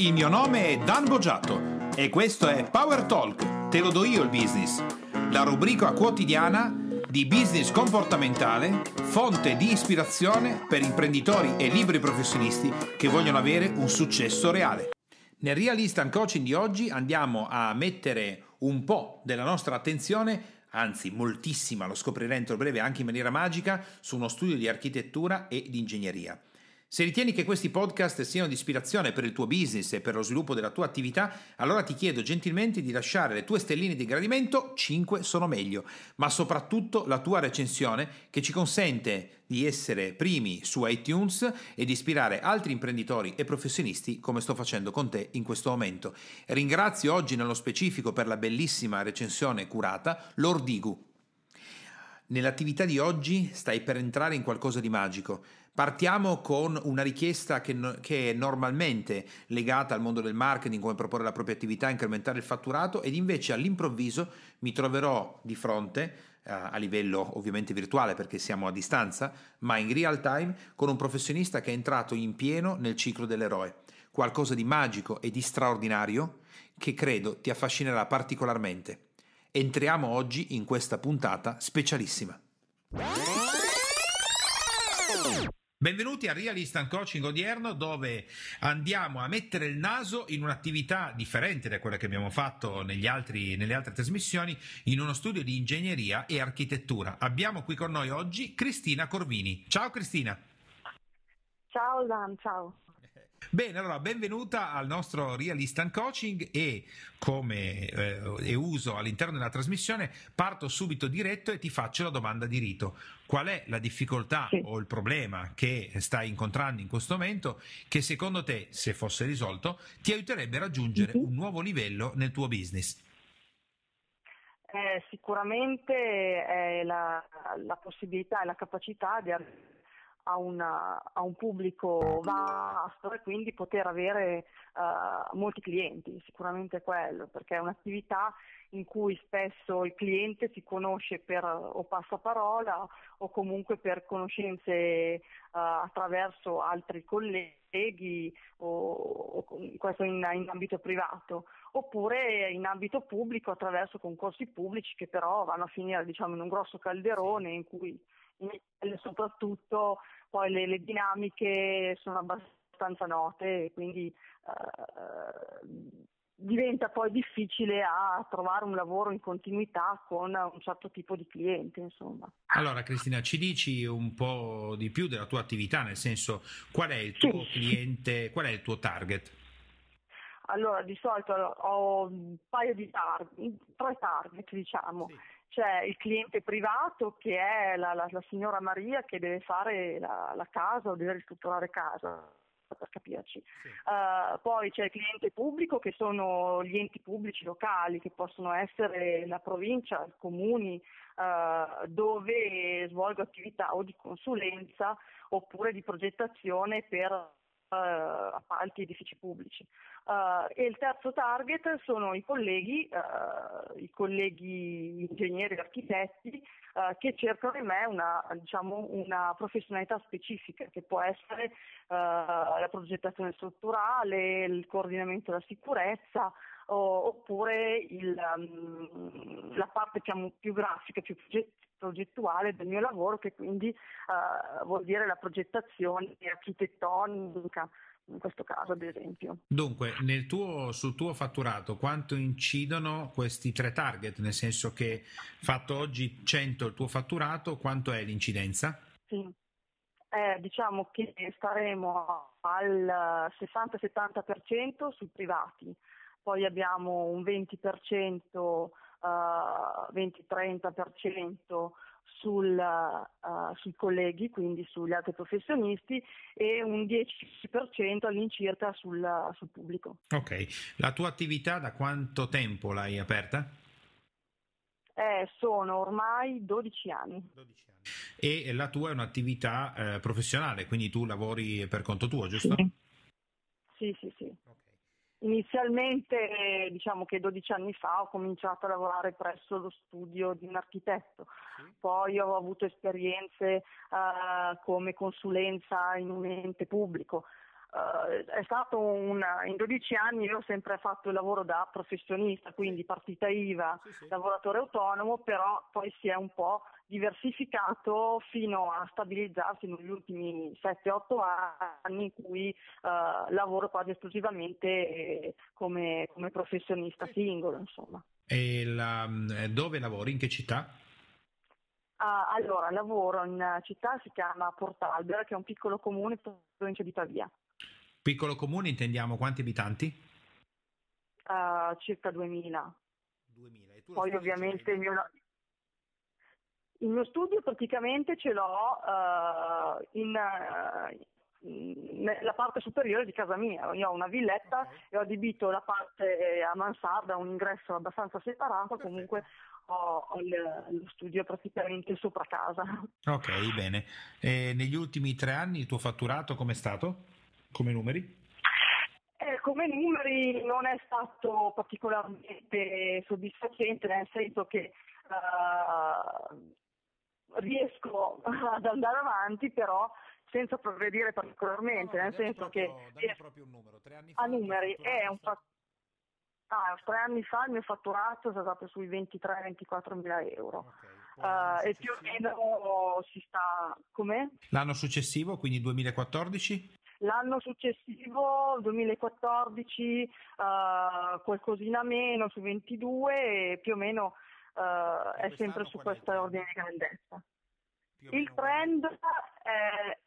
Il mio nome è Dan Boggiato e questo è Power Talk, te lo do io il business, la rubrica quotidiana di business comportamentale, fonte di ispirazione per imprenditori e liberi professionisti che vogliono avere un successo reale. Nel Real Instant Coaching di oggi andiamo a mettere un po' della nostra attenzione anzi moltissima, lo scoprirei entro breve anche in maniera magica, su uno studio di architettura e di ingegneria. Se ritieni che questi podcast siano di ispirazione per il tuo business e per lo sviluppo della tua attività, allora ti chiedo gentilmente di lasciare le tue stelline di gradimento, 5 sono meglio, ma soprattutto la tua recensione che ci consente di essere primi su iTunes e di ispirare altri imprenditori e professionisti come sto facendo con te in questo momento. Ringrazio oggi nello specifico per la bellissima recensione curata l'Ordigu. Nell'attività di oggi stai per entrare in qualcosa di magico. Partiamo con una richiesta che, che, è normalmente legata al mondo del marketing, come proporre la propria attività, incrementare il fatturato, ed invece all'improvviso mi troverò di fronte, eh, a livello ovviamente virtuale perché siamo a distanza, ma in real time, con un professionista che è entrato in pieno nel ciclo dell'eroe. Qualcosa di magico e di straordinario che credo ti affascinerà particolarmente. Entriamo oggi in questa puntata specialissima. Benvenuti a Real Instant Coaching odierno dove andiamo a mettere il naso in un'attività differente da quella che abbiamo fatto altri, nelle altre trasmissioni in uno studio di ingegneria e architettura. Abbiamo qui con noi oggi Cristina Corvini. Ciao Cristina. Ciao Dan, ciao. Bene, allora benvenuta al nostro Real Instant Coaching e come eh, uso all'interno della trasmissione parto subito diretto e ti faccio la domanda di rito. Qual è la difficoltà sì. o il problema che stai incontrando in questo momento che secondo te, se fosse risolto, ti aiuterebbe a raggiungere mm-hmm. un nuovo livello nel tuo business? Eh, sicuramente è la, la possibilità e la capacità di arrivare a, una, a, un pubblico vasto e quindi poter avere uh, molti clienti, sicuramente quello, perché è un'attività in cui spesso il cliente si conosce per o passaparola o comunque per conoscenze uh, attraverso altri colleghi o, o questo in, in, ambito privato oppure in ambito pubblico attraverso concorsi pubblici che però vanno a finire diciamo, in un grosso calderone in cui soprattutto poi le, le, dinamiche sono abbastanza note e quindi eh, diventa poi difficile a trovare un lavoro in continuità con un certo tipo di cliente. Insomma. Allora Cristina, ci dici un po' di più della tua attività, nel senso qual è il tuo sì. cliente, qual è il tuo target? Allora, di solito ho un paio di target, tre target diciamo. Sì c'è il cliente privato che è la, la, la signora Maria che deve fare la, la, casa o deve ristrutturare casa per capirci. Sì. Uh, poi c'è il cliente pubblico che sono gli enti pubblici locali che possono essere la provincia, i comuni uh, dove svolgo attività o di consulenza oppure di progettazione per uh, appalti edifici pubblici. Uh, e il terzo target sono i colleghi, uh, i colleghi ingegneri e architetti che cercano in me una, diciamo, una, professionalità specifica che può essere la progettazione strutturale, il coordinamento della sicurezza, oppure il, um, la parte diciamo, più grafica, più progettuale del mio lavoro, che quindi uh, vuol dire la progettazione architettonica, in questo caso ad esempio. Dunque, tuo, sul tuo fatturato quanto incidono questi tre target? Nel senso che fatto oggi 100 il tuo fatturato, quanto è l'incidenza? Sì. Eh, diciamo che staremo al 60-70% sui privati, poi abbiamo un 20% uh, 20-30% sul, uh, sui colleghi, quindi sugli altri professionisti e un 10% all'incirca sul, sul pubblico. Ok, la tua attività da quanto tempo l'hai aperta? Eh, sono ormai 12 anni. 12 anni. E la tua è un'attività eh, professionale, quindi tu lavori per conto tuo, giusto? Sì, sì, sì. sì. Okay. Inizialmente, diciamo che 12 anni fa, ho cominciato a lavorare presso lo studio di un architetto, sì. poi ho avuto esperienze uh, come consulenza in un ente pubblico. Uh, è stato un, in 12 anni io ho sempre fatto il lavoro da professionista, quindi partita IVA, sì, sì. lavoratore autonomo, però poi si è un po' diversificato fino a stabilizzarsi negli ultimi 7-8 anni in cui uh, lavoro quasi esclusivamente come, come professionista singolo. Insomma. E la, dove lavori? In che città? Uh, allora, lavoro in una città che si chiama Portalbera, che è un piccolo comune in provincia di Pavia. Piccolo comune intendiamo quanti abitanti? Uh, circa 2000. 2000. Poi ovviamente il mio, il mio, studio praticamente ce l'ho uh, in, nella parte superiore di casa mia. Io ho una villetta okay. e ho adibito la parte a mansarda, un ingresso abbastanza separato, Perfetto. comunque ho, ho lo studio praticamente sopra casa. Ok, bene. E negli ultimi tre anni il tuo fatturato com'è stato? Come numeri? Eh, come numeri non è stato particolarmente soddisfacente, nel senso che uh, riesco ad andare avanti, però senza progredire particolarmente, no, nel senso proprio, che proprio un numero. Tre anni fa a numeri è un fatto Ah, tre anni fa il mio fatturato è stato sui 23-24 mila euro. Okay, uh, e più o meno si sta come? L'anno successivo, quindi 2014? L'anno successivo, 2014, uh, qualcosina meno su 22 e più o meno uh, è sempre su questa ordine di grandezza. Il trend è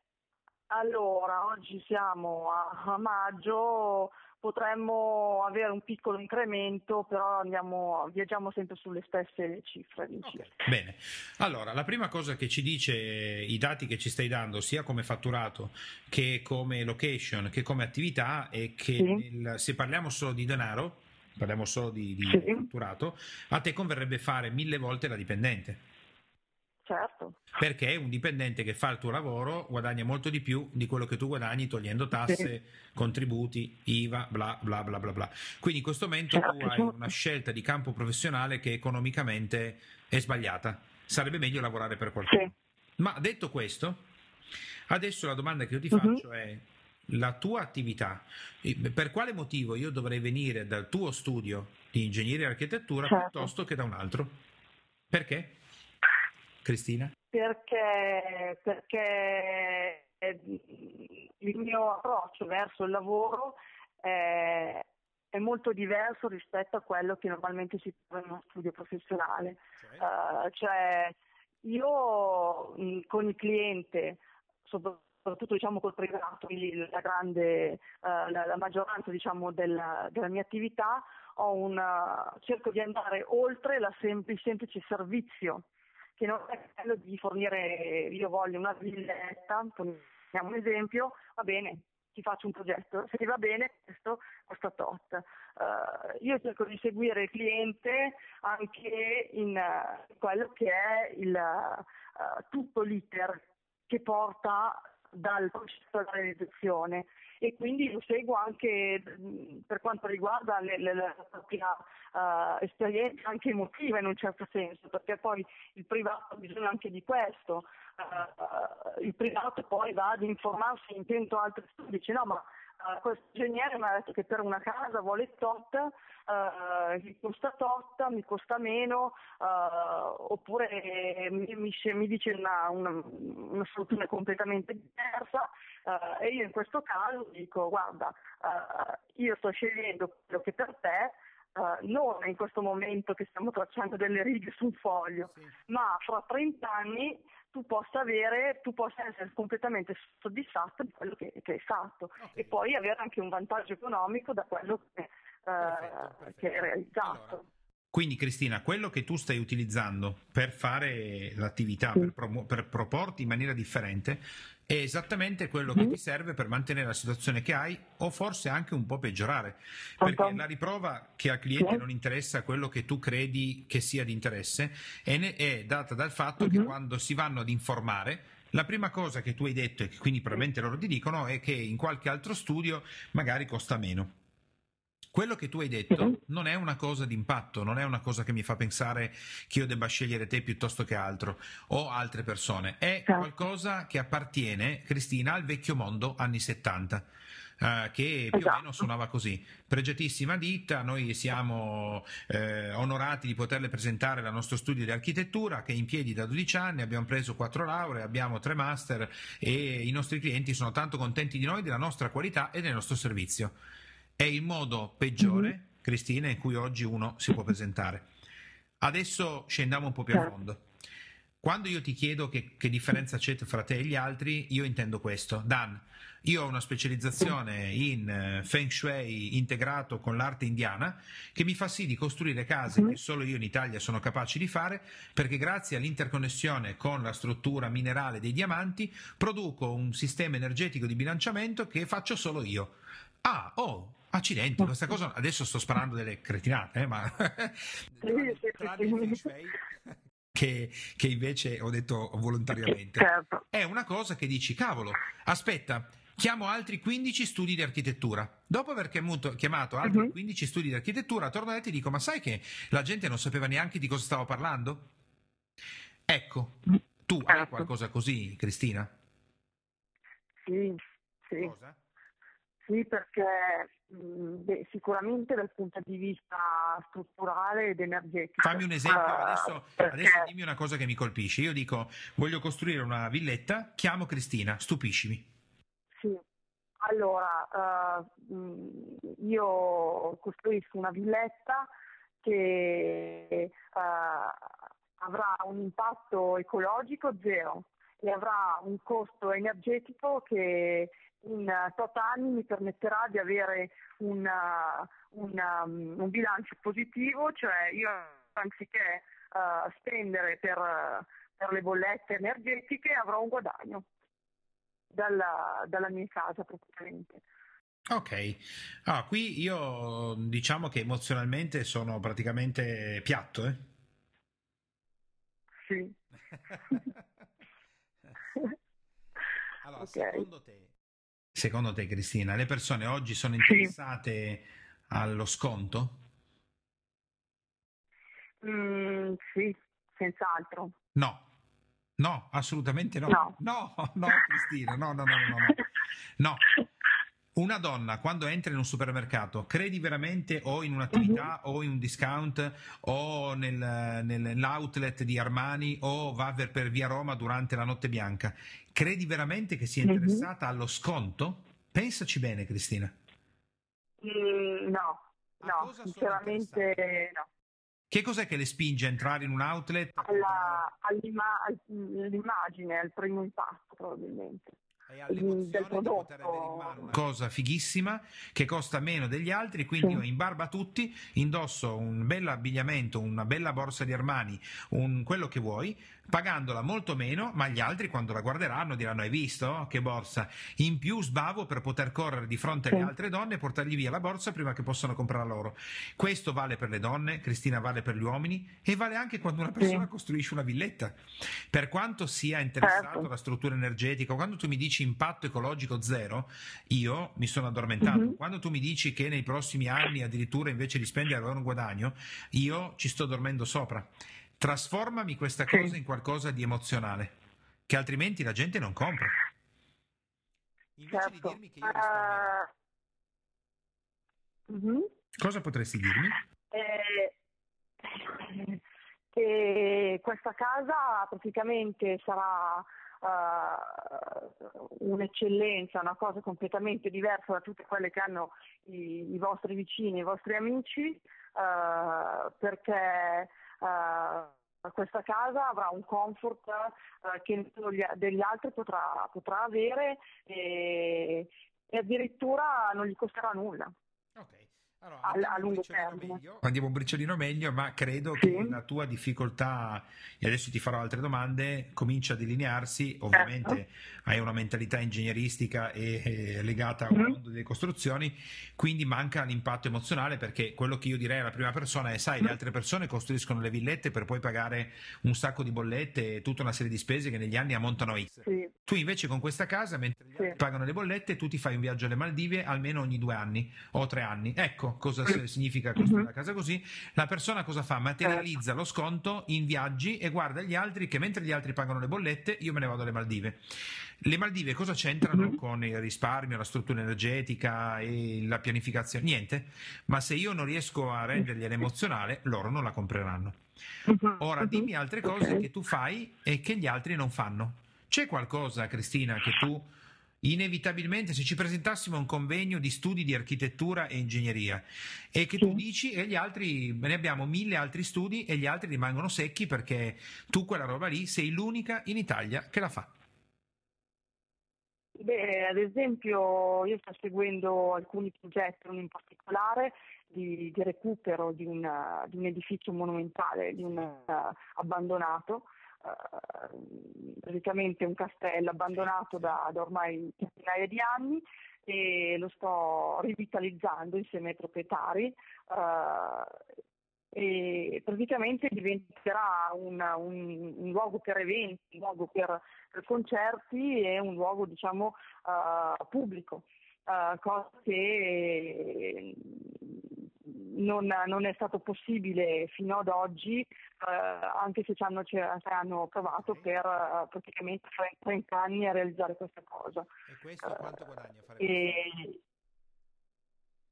allora, oggi siamo a, a maggio, potremmo avere un piccolo incremento, però andiamo, viaggiamo sempre sulle stesse cifre. Okay. Bene, allora la prima cosa che ci dice i dati che ci stai dando, sia come fatturato che come location che come attività, è che sì. nel, se parliamo solo di denaro, parliamo solo di, di sì. fatturato, a te converrebbe fare mille volte la dipendente. Certo. Perché un dipendente che fa il tuo lavoro guadagna molto di più di quello che tu guadagni togliendo tasse, sì. contributi, IVA, bla bla bla bla bla. Quindi in questo momento certo. tu hai una scelta di campo professionale che economicamente è sbagliata. Sarebbe meglio lavorare per qualcuno. Sì. Ma detto questo, adesso la domanda che io ti mhm. faccio uh-huh. è la tua attività, per quale motivo io dovrei venire dal tuo studio di ingegneria e architettura certo. piuttosto che da un altro? Perché? Cristina? Perché, perché il mio approccio verso il lavoro è, è, molto diverso rispetto a quello che normalmente si trova in uno studio professionale. Cioè, uh, cioè io mh, con il cliente, soprattutto diciamo col privato, la, grande, uh, la, la maggioranza diciamo, della, della, mia attività, una, cerco di andare oltre il semplice servizio che non è quello di fornire, io voglio una villetta, poniamo un esempio, va bene, ti faccio un progetto, se ti va bene questo costa tot. Uh, io cerco di seguire il cliente anche in uh, quello che è il, uh, tutto l'iter che porta dal concetto alla realizzazione e quindi lo seguo anche per quanto riguarda la propria uh, esperienza anche emotiva in un certo senso, perché poi il privato ha bisogno anche di questo, uh, il privato poi va ad informarsi intento altri studi, dice no ma Uh, questo ingegnere mi ha detto che per una casa vuole tot, uh, mi costa tot, mi costa meno, uh, oppure mi, mi, mi dice una, una, una, soluzione completamente diversa e io in questo caso dico guarda, io sto scegliendo quello che per te Uh, non in questo momento che stiamo tracciando delle righe su un foglio, sì. ma fra 30 anni tu possa, avere, tu possa essere completamente soddisfatto di quello che, che hai fatto okay. e poi avere anche un vantaggio economico da quello che, perfetto, perfetto. che hai realizzato. Allora. Quindi Cristina, quello che tu stai utilizzando per fare l'attività, sì. per, promu- per, proporti in maniera differente, è esattamente quello che mm. ti serve per mantenere la situazione che hai o forse anche un po' peggiorare. Perché la riprova che al cliente non interessa quello che tu credi che sia di interesse è, è data dal fatto che quando si vanno ad informare la prima cosa che tu hai detto e che quindi probabilmente loro ti dicono è che in qualche altro studio magari costa meno. Quello che tu hai detto uh-huh. non è una cosa d'impatto, non è una cosa che mi fa pensare che io debba scegliere te piuttosto che altro o altre persone, è certo. qualcosa che appartiene, Cristina, al vecchio mondo anni 70 eh, che più esatto. o meno suonava così. Pregiatissima ditta, noi siamo eh, onorati di poterle presentare dal nostro studio di architettura che è in piedi da 12 anni, abbiamo preso quattro lauree, abbiamo tre master e i nostri clienti sono tanto contenti di noi, della nostra qualità e del nostro servizio. È il modo peggiore, mm-hmm. Cristina, in cui oggi uno si può presentare. Adesso scendiamo un po' più a fondo. Quando io ti chiedo che, che, differenza c'è fra te e gli altri, io intendo questo. Dan, io ho una specializzazione in eh, Feng Shui integrato con l'arte indiana che mi fa sì di costruire case mm-hmm. che solo io in Italia sono capace di fare perché grazie all'interconnessione con la struttura minerale dei diamanti produco un sistema energetico di bilanciamento che faccio solo io. Ah, oh, accidenti, questa cosa adesso sto sparando delle cretinate, eh, ma che, che, invece ho detto volontariamente. Certo. È una cosa che dici, cavolo, aspetta, chiamo altri 15 studi di architettura. Dopo aver chiamato altri uh-huh. Mhm. 15 studi di architettura, torno a te e ti dico, ma sai che la gente non sapeva neanche di cosa stavo parlando? Ecco, tu certo. hai qualcosa così, Cristina? Sì, sì. Cosa? Sì, perché beh, sicuramente dal punto di vista strutturale ed energetico. Fammi un esempio, uh, adesso, perché... adesso, dimmi una cosa che mi colpisce. Io dico, voglio costruire una villetta, chiamo Cristina, stupiscimi. Sì, allora, uh, io costruisco una villetta che uh, avrà un impatto ecologico zero e avrà un costo energetico che in tot anni mi permetterà di avere una, una, un bilancio positivo, cioè io anziché uh, spendere per, per, le bollette energetiche avrò un guadagno dalla, dalla mia casa praticamente. Ok, ah, qui io diciamo che emozionalmente sono praticamente piatto, eh? Sì. allora, okay. secondo te Secondo te, Cristina, le persone oggi sono interessate sì. allo sconto? Mm, sì, senz'altro. No, no, assolutamente no. No, no, no Cristina, no, no, no, no, no. No, una donna quando entra in un supermercato credi veramente o in un'attività uh-huh. o in un discount o nel, nell'outlet di Armani o va per via Roma durante la notte bianca credi veramente che sia mhm. interessata uh-huh. allo sconto? pensaci bene Cristina mm, no no sinceramente no che cos'è che le spinge a entrare in un outlet? Alla, all'immagine, al primo impatto probabilmente hai all'emozione di poter avere in mano una cosa fighissima che costa meno degli altri, quindi sì. io in barba a tutti indosso un bel abbigliamento, una bella borsa di Armani, un, quello che vuoi, pagandola molto meno, ma gli altri quando la guarderanno diranno hai visto che borsa? In più sbavo per poter correre di fronte alle sì. altre donne e portargli via la borsa prima che possano comprare loro. Questo vale per le donne, Cristina vale per gli uomini e vale anche quando una persona sì. costruisce una villetta. Per quanto sia interessato certo. alla struttura energetica, quando tu mi dici impatto ecologico zero, io mi sono addormentato. Mm-hmm. Quando tu mi dici che nei prossimi anni addirittura invece di spendere avere un guadagno, io ci sto dormendo sopra. Trasformami questa cosa sì. in qualcosa di emozionale, che altrimenti la gente non compra. Invece certo. di dirmi che io uh... mm-hmm. Cosa potresti dirmi? Eh, che questa casa praticamente sarà uh, un'eccellenza, una cosa completamente diversa da tutte quelle che hanno i, i vostri vicini, i vostri amici, uh, perché uh, questa casa avrà un comfort che nessuno degli altri potrà, potrà avere e, e, addirittura non gli costerà nulla. Allora, a, a lungo termine. Meglio, andiamo un briciolino meglio, ma credo sì. che la tua difficoltà, e adesso ti farò altre domande, comincia a delinearsi. Ovviamente certo. hai una mentalità ingegneristica e, e legata al mm-hmm. mondo delle costruzioni, quindi manca l'impatto emozionale perché quello che io direi alla prima persona è, sai, mm-hmm. le altre persone costruiscono le villette per poi pagare un sacco di bollette e tutta una serie di spese che negli anni ammontano a X. Sì. Tu invece con questa casa, mentre gli altri pagano le bollette, tu ti fai un viaggio alle Maldive almeno ogni due anni o tre anni. Ecco, cosa significa costruire la casa così. La persona cosa fa? Materializza lo sconto in viaggi e guarda gli altri che mentre gli altri pagano le bollette, io me ne vado alle Maldive. Le Maldive cosa c'entrano mm-hmm. con il risparmio, la struttura energetica e la pianificazione? Niente, ma se io non riesco a rendergli l'emozionale, loro non la compreranno. Mm-hmm. Ora mm-hmm. dimmi altre cose che tu fai e che gli altri non fanno. C'è qualcosa, Cristina, che tu inevitabilmente, se ci presentassimo a un convegno di studi di architettura e ingegneria e che tu dici e gli altri, ne abbiamo mille altri studi e gli altri rimangono secchi perché tu quella roba lì sei l'unica in Italia che la fa. Beh, ad esempio io sto seguendo alcuni progetti, uno in particolare di, di recupero di, una, di, un edificio monumentale, di un uh, abbandonato, uh, praticamente un castello abbandonato da, da ormai centinaia di anni e lo sto rivitalizzando insieme ai proprietari uh, e praticamente diventerà una, un, un, luogo per eventi, un luogo per, per concerti e un luogo diciamo uh, pubblico, uh, cosa che non, non, è stato possibile fino ad oggi, uh, anche se ci hanno, ci hanno provato per praticamente 30 anni a realizzare questa cosa. E questo quanto guadagna fare e,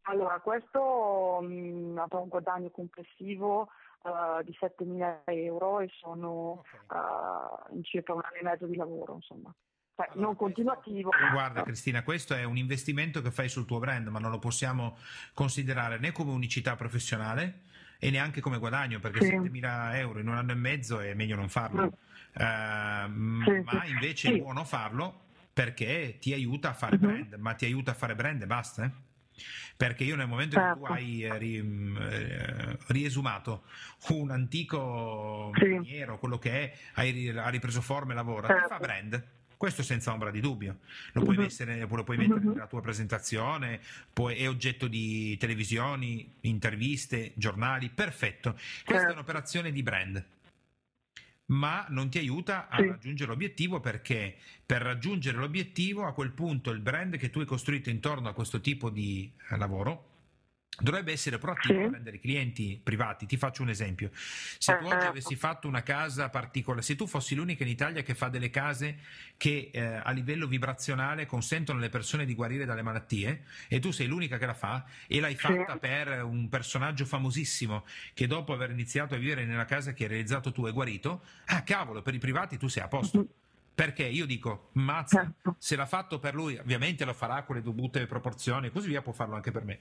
allora, questo mh, mm, avrà un guadagno complessivo uh, di 7.000 euro e sono okay. uh, in circa un anno e mezzo di lavoro, insomma. Cioè, allora, non continuativo. Guarda Cristina, questo è un investimento che fai sul tuo brand, ma non lo possiamo considerare né come unicità professionale e neanche come guadagno, perché sì. 7.000 euro in un anno e mezzo è meglio non farlo. Mm. Uh, sì, ma invece sì. è buono farlo perché ti aiuta a fare uh-huh. brand, ma ti aiuta a fare brand e basta. Eh? perché io nel momento certo. in cui tu certo. hai eh, ri, eh, riesumato un antico sì. miniero, quello che è, hai, ha ripreso forma e lavora, certo. ti fa brand. Questo senza ombra di dubbio. Lo puoi, uh-huh. mettere, lo puoi mettere uh-huh. nella tua presentazione, puoi, è oggetto di televisioni, interviste, giornali, perfetto. Questa certo. è un'operazione di brand ma non ti aiuta a sì. raggiungere l'obiettivo perché per raggiungere l'obiettivo a quel punto il brand che tu hai costruito intorno a questo tipo di eh, lavoro dovrebbe essere proattivo sì. a prendere clienti privati. Ti faccio un esempio. Se tu oggi esatto. avessi fatto una casa particolare, se tu fossi l'unica in Italia che fa delle case che eh, a livello vibrazionale consentono alle persone di guarire dalle malattie e tu sei l'unica che la fa e l'hai fatta sì. per un personaggio famosissimo che dopo aver iniziato a vivere nella casa che hai realizzato tu è guarito, ah cavolo, per i privati tu sei a posto. Perché io dico, mazza, certo. se l'ha fatto per lui, ovviamente lo farà con le dovute proporzioni e così via, può farlo anche per me.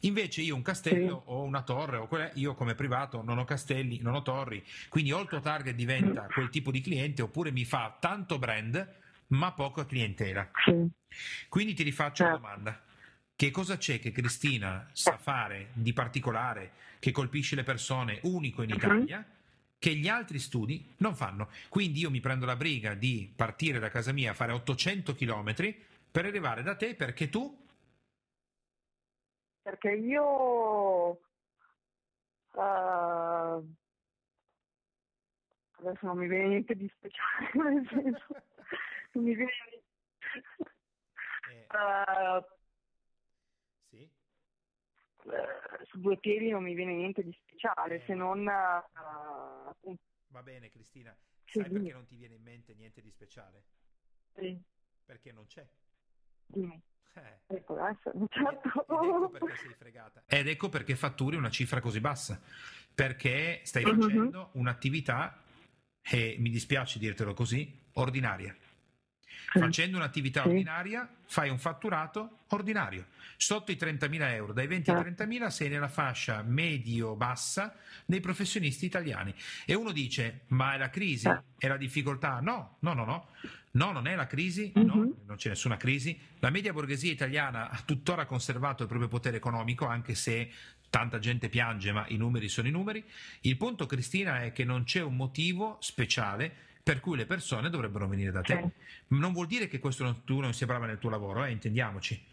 Invece io un castello sì. o una torre, o quella, io come privato non ho castelli, non ho torri, quindi o il tuo target diventa quel tipo di cliente oppure mi fa tanto brand ma poca clientela. Sì. Quindi ti rifaccio certo. una domanda. Che cosa c'è che Cristina sa fare di particolare che colpisce le persone unico in mhm. Italia? Che gli altri studi non fanno. Quindi io mi prendo la briga di partire da casa mia, fare 800 km per arrivare da te perché tu? Perché io... Uh, adesso non mi viene niente di speciale, nel senso... non mi viene... Eh. Uh? Uh, su due piedi non mi viene niente di speciale, eh. se non... Uh, Va bene Cristina, sì, sai perché non ti viene in mente niente di speciale? Sì. Perché non c'è. Dimmi. Eh. Ecco, certo. Ed, ecco perché sei fregata. Ed ecco perché fatturi una cifra così bassa. Perché stai mhm. facendo uh-huh. un'attività, e mi dispiace dirtelo così, ordinaria. Facendo un'attività sì. ordinaria fai un fatturato ordinario. Sotto i 30.000 euro, dai 20 ai 30.000 certo. sei nella fascia medio-bassa dei professionisti italiani. E uno dice, ma è la crisi? Certo. È la difficoltà? No, no, no, no. No, non è la crisi, no, uh-huh. non c'è nessuna crisi. La media borghesia italiana ha tuttora conservato il proprio potere economico, anche se tanta gente piange, ma i numeri sono i numeri. Il punto, Cristina, è che non c'è un motivo speciale per cui le persone dovrebbero venire da te. Certo. Non vuol dire che questo non, tu non sia brava nel tuo lavoro, eh, intendiamoci.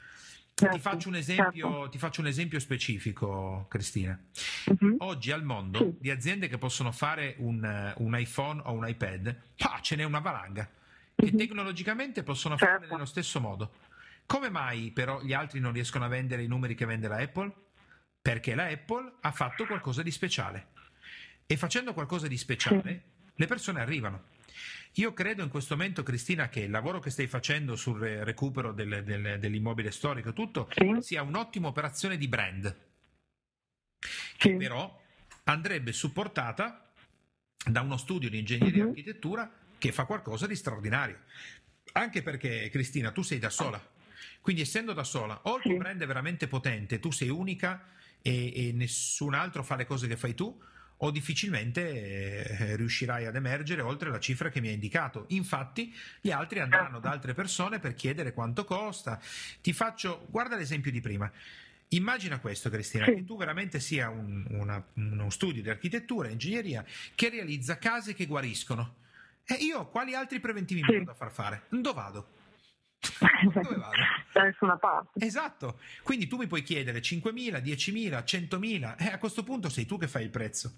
Certo, ti, faccio esempio, certo. ti, faccio un esempio, specifico, Cristina. Uh-huh. Oggi al mondo sì. di aziende che possono fare un, un, iPhone o un iPad, ah, ce n'è una valanga, che uh-huh. tecnologicamente possono certo. farlo nello stesso modo. Come mai però gli altri non riescono a vendere i numeri che vende la Apple? Perché la Apple ha fatto qualcosa di speciale. E facendo qualcosa di speciale, le persone arrivano. Io credo in questo momento, Cristina, che il lavoro che stai facendo sul recupero del, del, dell'immobile storico tutto sì. sia un'ottima operazione di brand, che sì. però andrebbe supportata da uno studio di ingegneria uh-huh. e architettura che fa qualcosa di straordinario. Anche perché, Cristina, tu sei da sola. Quindi, essendo da sola, o il tuo brand è veramente potente, tu sei unica e, e nessun altro fa le cose che fai tu, o difficilmente eh, riuscirai ad emergere oltre la cifra che mi hai indicato. Infatti, gli altri andranno da altre persone per chiedere quanto costa. Ti faccio, guarda l'esempio di prima. Immagina questo, Cristina, che tu veramente sia un, una, uno studio di architettura e ingegneria che realizza case che guariscono. E io quali altri preventivi mi vado a far fare? Dove vado? Da nessuna parte. Esatto. Quindi tu mi puoi chiedere 5.000, 10.000, 100.000 e a questo punto sei tu che fai il prezzo.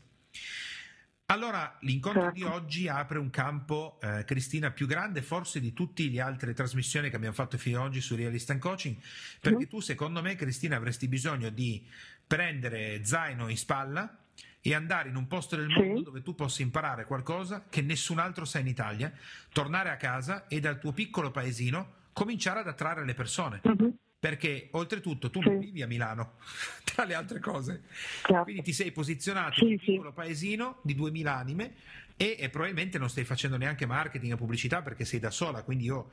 Allora, l'incontro certo. di oggi apre un campo, eh, Cristina, più grande forse di tutte le altre trasmissioni che abbiamo fatto fino ad oggi su Realist and Coaching, perché mm. tu, secondo me, Cristina, avresti bisogno di prendere zaino in spalla e andare in un posto del mondo sì. dove tu possa imparare qualcosa che nessun altro sa in Italia, tornare a casa e dal tuo piccolo paesino cominciare ad attrarre le persone. Mm-hmm perché oltretutto tu sì. non vivi a Milano, tra le altre cose, certo. quindi ti sei posizionato sì, in un piccolo sì. paesino di 2000 anime e, e, probabilmente non stai facendo neanche marketing e pubblicità perché sei da sola, quindi io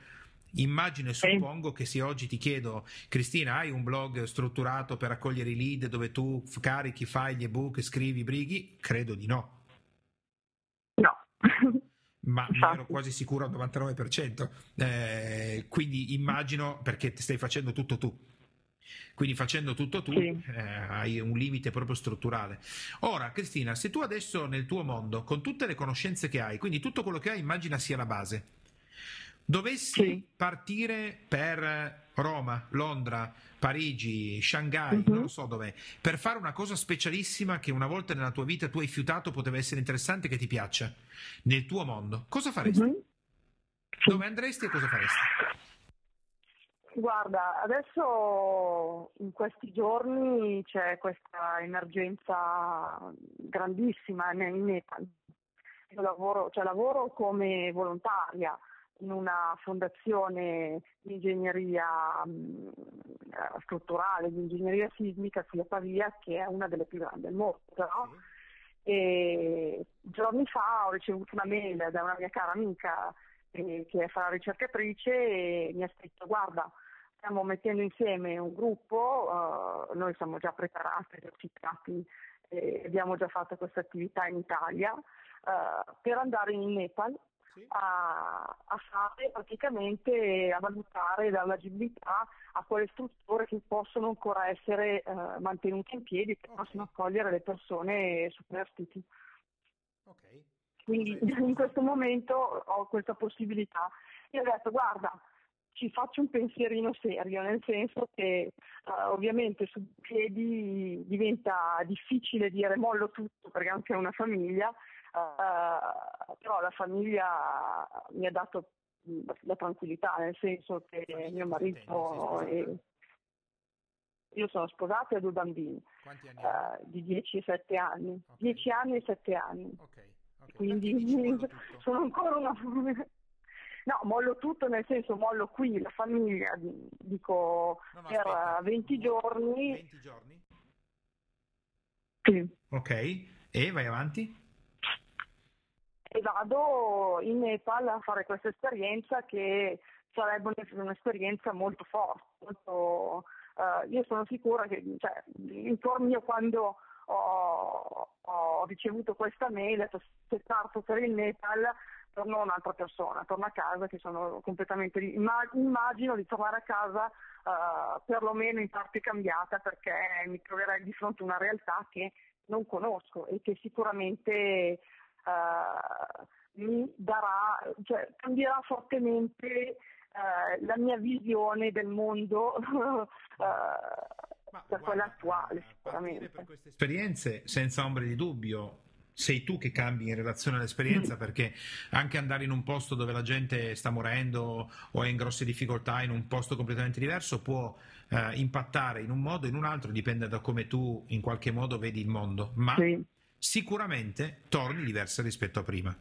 immagino e suppongo che se oggi ti chiedo Cristina hai un blog strutturato per raccogliere i lead dove tu carichi, fai gli ebook, scrivi, brighi, credo di no. No. ma ne ero quasi sicuro al 99%. Eh, quindi immagino perché stai facendo tutto tu. Quindi facendo tutto tu sì. eh, hai un limite proprio strutturale. Ora, Cristina, se tu adesso nel tuo mondo, con tutte le conoscenze che hai, quindi tutto quello che hai, immagina sia la base, dovessi sì. partire per Roma, Londra, Parigi, Shanghai, uh-huh. non lo so dov'è, per fare una cosa specialissima che una volta nella tua vita tu hai fiutato, poteva essere interessante, che ti piaccia, nel tuo mondo, cosa faresti? Uh-huh. Dove andresti e cosa faresti? Guarda, adesso in questi giorni c'è questa emergenza grandissima in Nepal. Io lavoro, cioè lavoro come volontaria in una fondazione di ingegneria mh, mm, eh, strutturale, di ingegneria sismica qui a Pavia, che è una delle più grandi del mondo. No? Sì. E giorni fa ho ricevuto una mail da una mia cara amica eh, che fa la ricercatrice e mi ha scritto guarda stiamo mettendo insieme un gruppo, uh, noi siamo già preparati, esercitati, eh, abbiamo già fatto questa attività in Italia uh, per andare in Nepal a, a, fare praticamente a valutare la l'agibilità a quelle strutture che possono ancora essere eh, mantenute in piedi, che okay. possono accogliere le persone superstiti. Okay. Quindi in questo momento ho questa possibilità. Io ho detto guarda, ci faccio un pensierino serio, nel senso che uh, ovviamente su piedi diventa difficile dire mollo tutto perché anche una famiglia, uh, però la famiglia mi ha dato la tranquillità, nel senso che mio marito è... Io sono sposata e ho due bambini uh, di 10 e 7 anni, okay. 10 anni e 7 anni. Okay. Okay. Quindi sono ancora una... No, mollo tutto nel senso mollo qui la famiglia, dico no, no, per aspetta, 20 giorni. 20 giorni? Sì. Ok, e vai avanti? E vado in Nepal a fare questa esperienza che sarebbe un'esperienza molto forte. Molto, uh, io sono sicura che cioè, intorno mio quando ho, ho ricevuto questa mail, se parto per il Nepal torno un'altra persona, torno a casa che sono completamente immagino di tornare a casa uh, perlomeno in parte cambiata perché mi troverai di fronte a una realtà che non conosco e che sicuramente uh, mi darà, cioè cambierà fortemente uh, la mia visione del mondo per quella attuale sicuramente. Per queste esperienze, senza ombra di dubbio, sei tu che cambi in relazione all'esperienza perché anche andare in un posto dove la gente sta morendo o è in grosse difficoltà in un posto completamente diverso può eh, impattare in un modo o in un altro, dipende da come tu in qualche modo vedi il mondo, ma sì. Sicuramente torni diversa rispetto a prima.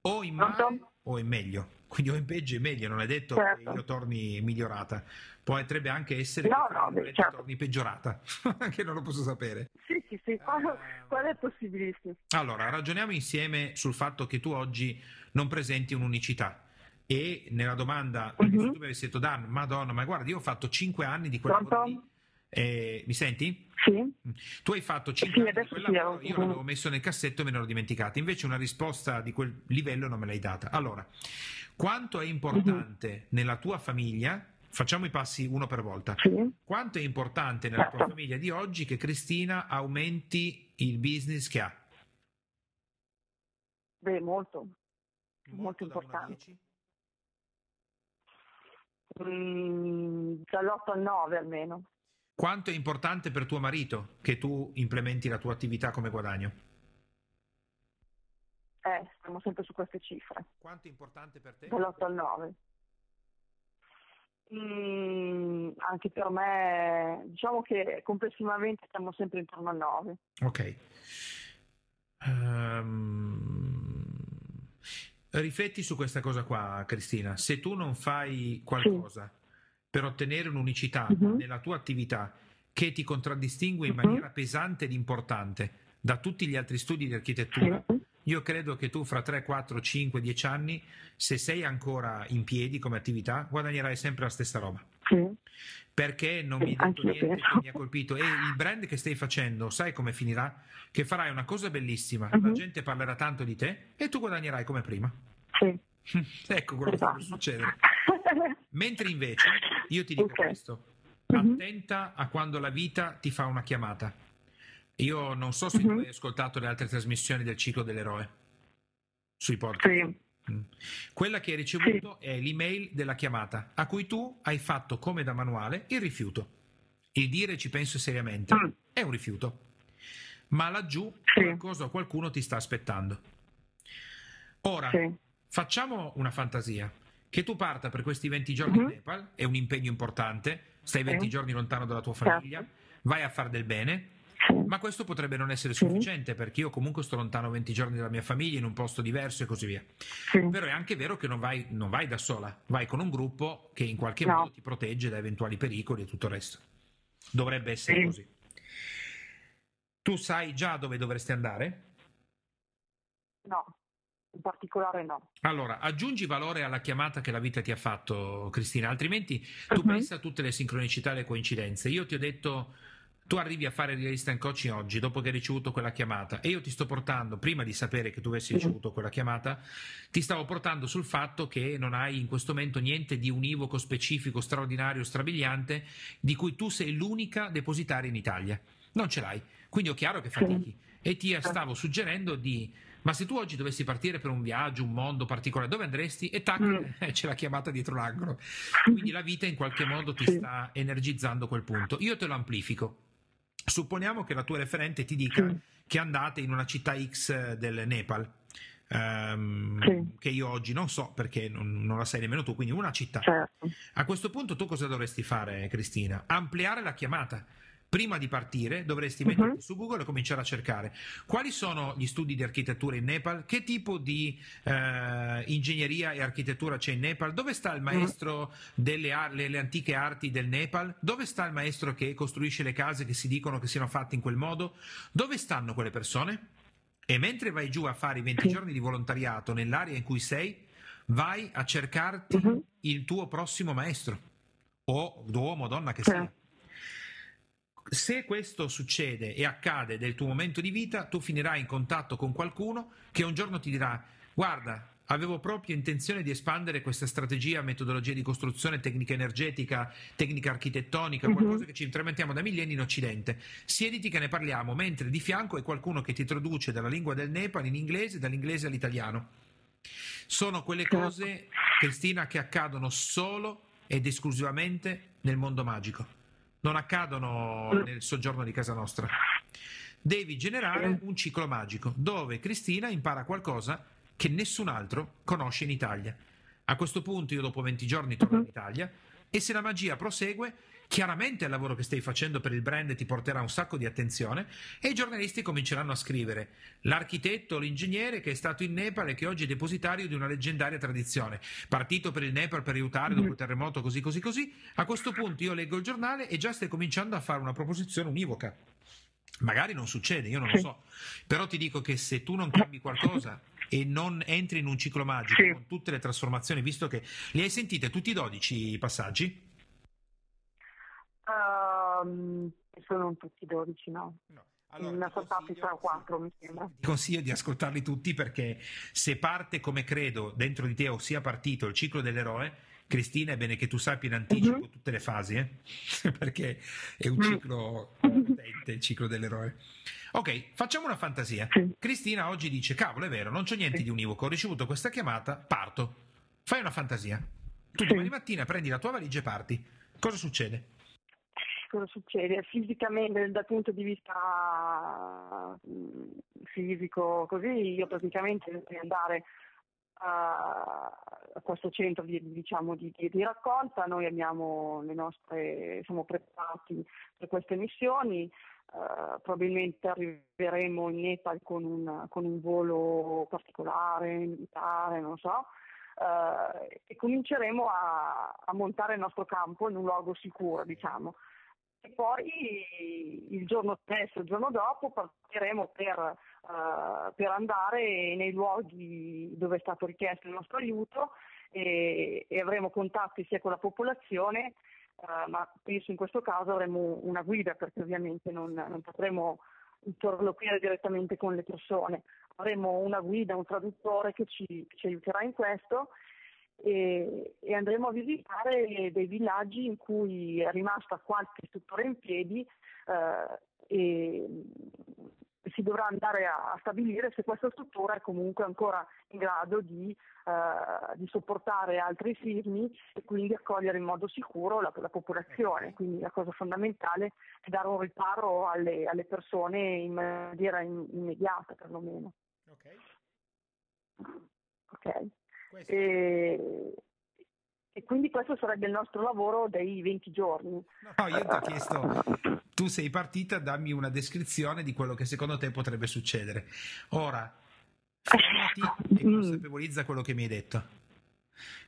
O in male o in meglio. Quindi o in peggio o in meglio, non è detto certo. che io torni migliorata. Potrebbe anche essere no, che no, beh, certo. torni peggiorata, che non lo posso sapere. Sì, sì, sì, quello, quello è possibilissimo. Allora, ragioniamo insieme sul fatto che tu oggi non presenti un'unicità e nella domanda, uh-huh. tu mi avessi detto Dan, madonna, ma guarda, io ho fatto 5 anni di quel lavoro lì. Eh, mi senti? Sì. Tu hai fatto 5 sì, anni quel lavoro, io l'avevo messo nel cassetto e me ne ero dimenticato. Invece una risposta di quel livello non me l'hai data. Allora, quanto è importante uh-huh. nella tua famiglia Facciamo i passi uno per volta. Sì. Quanto è importante nella certo. tua famiglia di oggi che Cristina aumenti il business che ha? Beh, molto. Molto, molto importante. Mm, dall'8 al 9 almeno. Quanto è importante per tuo marito che tu implementi la tua attività come guadagno? Eh, siamo sempre su queste cifre. Quanto è importante per te? Dall'8 al 9. Mm, anche per me, diciamo che complessivamente siamo sempre intorno al 9. Ok. Um, Rifletti su questa cosa qua, Cristina. Se tu non fai qualcosa sì. Per ottenere un'unicità uh-huh. nella tua attività che ti contraddistingue in uh-huh. maniera pesante ed importante da tutti gli altri studi di architettura, io credo che tu fra 3, 4, 5, 10 anni, se sei ancora in piedi come attività, guadagnerai sempre la stessa roba. Perché non mi hai detto niente che mi ha colpito. E il brand che stai facendo, sai come finirà? Che farai una cosa bellissima, uh-huh. la mhm. gente parlerà tanto di te e tu guadagnerai come prima. Sì. ecco quello esatto. che può succedere. Mentre invece io ti dico okay. questo, uh-huh. attenta a quando la vita ti fa una chiamata. Io non so se tu hai ascoltato le altre trasmissioni del ciclo dell'eroe sui podcast. Sì. Mm. Quella che hai ricevuto sì. è l'email della chiamata, a cui tu hai fatto come da manuale il rifiuto. Il dire ci penso seriamente mm. è un rifiuto, ma laggiù sì. qualcosa o qualcuno ti sta aspettando. Ora, sì. facciamo una fantasia. Che tu parta per questi 20 giorni mm-hmm. in Nepal, è un impegno importante, stai 20 giorni lontano dalla tua famiglia, certo. vai a fare del bene, ma questo potrebbe non essere sufficiente perché io comunque sto lontano 20 giorni dalla mia famiglia in un posto diverso e così via. Però è anche vero che non vai, non vai, da sola, vai con un gruppo che in qualche no. modo ti protegge da eventuali pericoli e tutto il resto. Dovrebbe essere sì. così. Tu sai già dove dovresti andare? No, in particolare no. Allora, aggiungi valore alla chiamata che la vita ti ha fatto, Cristina, altrimenti tu uh-huh. pensa a tutte le sincronicità e le coincidenze. Io ti ho detto tu arrivi a fare realista in coaching oggi dopo che hai ricevuto quella chiamata e io ti sto portando, prima di sapere che tu avessi ricevuto quella chiamata, ti stavo portando sul fatto che non hai in questo momento niente di univoco, specifico, straordinario, strabiliante di cui tu sei l'unica depositaria in Italia. Non ce l'hai, quindi è chiaro che fatichi e ti stavo suggerendo di ma se tu oggi dovessi partire per un viaggio, un mondo particolare, dove andresti? E tac, mm. c'è la chiamata dietro l'angolo. Quindi la vita in qualche modo ti sta energizzando quel punto. Io te lo amplifico. Supponiamo che la tua referente ti dica sì. che andate in una città X del Nepal. Um, sì. che io oggi non so perché non, non, la sai nemmeno tu, quindi una città. Certo. A questo punto tu cosa dovresti fare, Cristina? Ampliare la chiamata prima di partire dovresti metterti uh-huh. su Google e cominciare a cercare quali sono gli studi di architettura in Nepal, che tipo di eh, ingegneria e architettura c'è in Nepal, dove sta il maestro uh-huh. delle ar- le, le antiche arti del Nepal, dove sta il maestro che costruisce le case che si dicono che siano fatte in quel modo, dove stanno quelle persone? E mentre vai giù a fare i 20 sì. giorni di volontariato nell'area in cui sei, vai a cercarti uh-huh. il tuo prossimo maestro o uomo o donna che sì. Se questo succede e accade del tuo momento di vita, tu finirai in contatto con qualcuno che un giorno ti dirà: Guarda, avevo proprio intenzione di espandere questa strategia, metodologia di costruzione, tecnica energetica, tecnica architettonica, uh-huh. qualcosa che ci implementiamo da millenni in Occidente. Siediti che ne parliamo, mentre di fianco è qualcuno che ti traduce dalla lingua del Nepal in inglese, dall'inglese all'italiano. Sono quelle certo. cose, Cristina, che accadono solo ed esclusivamente nel mondo magico non accadono nel soggiorno di casa nostra. devi generare un ciclo magico dove Cristina impara qualcosa che nessun altro conosce in Italia. A questo punto io dopo 20 giorni torno in Italia e se la magia prosegue, chiaramente il lavoro che stai facendo per il brand ti porterà un sacco di attenzione e i giornalisti cominceranno a scrivere l'architetto l'ingegnere che è stato in Nepal e che oggi è depositario di una leggendaria tradizione, partito per il Nepal per aiutare dopo il terremoto così così così. A questo punto io leggo il giornale e già stai cominciando a fare una proposizione univoca. Magari non succede, io non lo so, però ti dico che se tu non cambi qualcosa e non entri in un ciclo magico sì. con tutte le trasformazioni, visto che li hai sentite tutti i 12 passaggi? Um, sono tutti 12, no. no. Allora, ne ho saltati 3 o 4 mi sembra. Ti consiglio di ascoltarli tutti perché se parte come credo dentro di te o sia partito il ciclo dell'eroe, Cristina è bene che tu sappia in anticipo uh-huh. tutte le fasi, eh? perché è un mm. ciclo potente, il ciclo dell'eroe. Ok, facciamo una fantasia. Sì. Cristina oggi dice, cavolo è vero, non c'è niente sì. di univoco, ho ricevuto questa chiamata, parto. Fai una fantasia. Tu sì. domani mattina prendi la tua valigia e parti. Cosa succede? Cosa succede? Fisicamente, dal punto di vista mm, fisico, così io praticamente devo andare a, questo centro di, diciamo, di, di, raccolta, noi abbiamo le nostre, siamo preparati per queste missioni, uh, probabilmente arriveremo in Nepal con un, con un volo particolare, militare, non so, uh, e cominceremo a, a, montare il nostro campo in un luogo sicuro, diciamo. E poi il giorno stesso, il giorno dopo partiremo per uh, per andare nei luoghi dove è stato richiesto il nostro aiuto e, e avremo contatti sia con la popolazione, uh, ma penso in questo caso avremo una guida perché ovviamente non, non potremo interloquire direttamente con le persone. Avremo una guida, un traduttore che ci, che ci aiuterà in questo e, e, andremo a visitare dei villaggi in cui è rimasta qualche struttura in piedi eh, e si dovrà andare a, stabilire se questa struttura è comunque ancora in grado di, eh, di sopportare altri sismi e quindi accogliere in modo sicuro la, la, popolazione. Quindi la cosa fondamentale è dare un riparo alle, alle persone in maniera in, immediata perlomeno. Ok. okay. E, e quindi questo sarebbe il nostro lavoro dei 20 giorni. No, io ti ho chiesto, tu sei partita, dammi una descrizione di quello che secondo te potrebbe succedere. Ora, fermati e mm. consapevolizza quello che mi hai detto.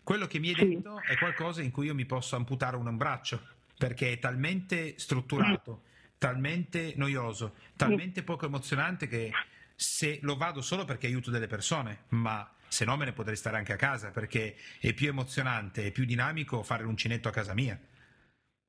Quello che mi hai sì. detto è qualcosa in cui io mi posso amputare un braccio, perché è talmente strutturato, talmente noioso, talmente poco emozionante che se lo vado solo perché aiuto delle persone, ma se no me ne potrei stare anche a casa perché è più emozionante e più dinamico fare l'uncinetto a casa mia.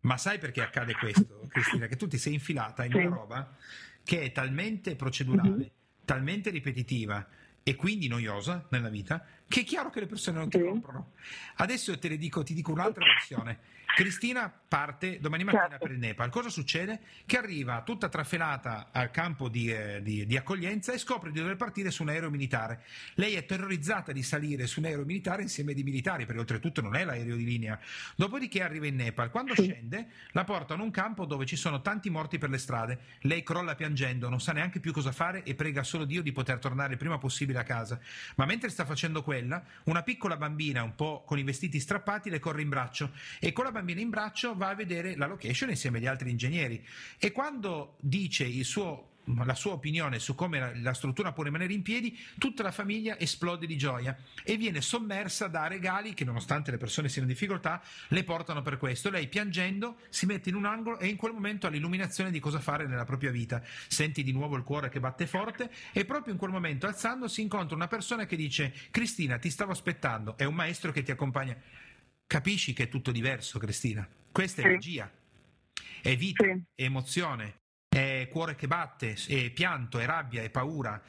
Ma sai perché accade questo, Cristina? Che tu ti sei infilata in una roba che è talmente procedurale, mm-hmm. talmente ripetitiva e quindi noiosa nella vita, che è chiaro che le persone non ti comprano. Adesso te ne dico, ti dico un'altra versione. Cristina parte domani mattina certo. per il Nepal. Cosa succede? Che arriva tutta trafelata al campo di, eh, di, di, accoglienza e scopre di dover partire su un aereo militare. Lei è terrorizzata di salire su un aereo militare insieme ai militari, perché oltretutto non è l'aereo di linea. Dopodiché arriva in Nepal. Quando scende, la portano in un campo dove ci sono tanti morti per le strade. Lei crolla piangendo, non sa neanche più cosa fare e prega solo Dio di poter tornare il prima possibile a casa. Ma mentre sta facendo quella, una piccola bambina, un po' con i vestiti strappati, le corre in braccio e con la bambina bambino in braccio va a vedere la location insieme agli altri ingegneri e quando dice suo, la sua opinione su come la, la, struttura può rimanere in piedi, tutta la famiglia esplode di gioia e viene sommersa da regali che nonostante le persone siano in difficoltà le portano per questo. Lei piangendo si mette in un angolo e in quel momento ha l'illuminazione di cosa fare nella propria vita. Senti di nuovo il cuore che batte forte e proprio in quel momento alzandosi incontra una persona che dice Cristina ti stavo aspettando, è un maestro che ti accompagna. Capisci che è tutto diverso, Cristina? Questa è sì. magia, è vita, sì. è emozione, è cuore che batte, è pianto, è rabbia, è paura.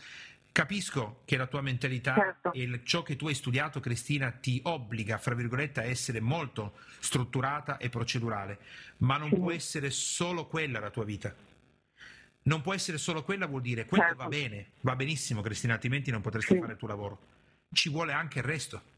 Capisco che la tua mentalità certo. e ciò che tu hai studiato, Cristina, ti obbliga, fra virgolette, a essere molto strutturata e procedurale, ma non sì. può essere solo quella la tua vita. Non può essere solo quella, vuol dire quello certo. va bene, va benissimo, Cristina, altrimenti non potresti fare il tuo lavoro. Ci vuole anche il resto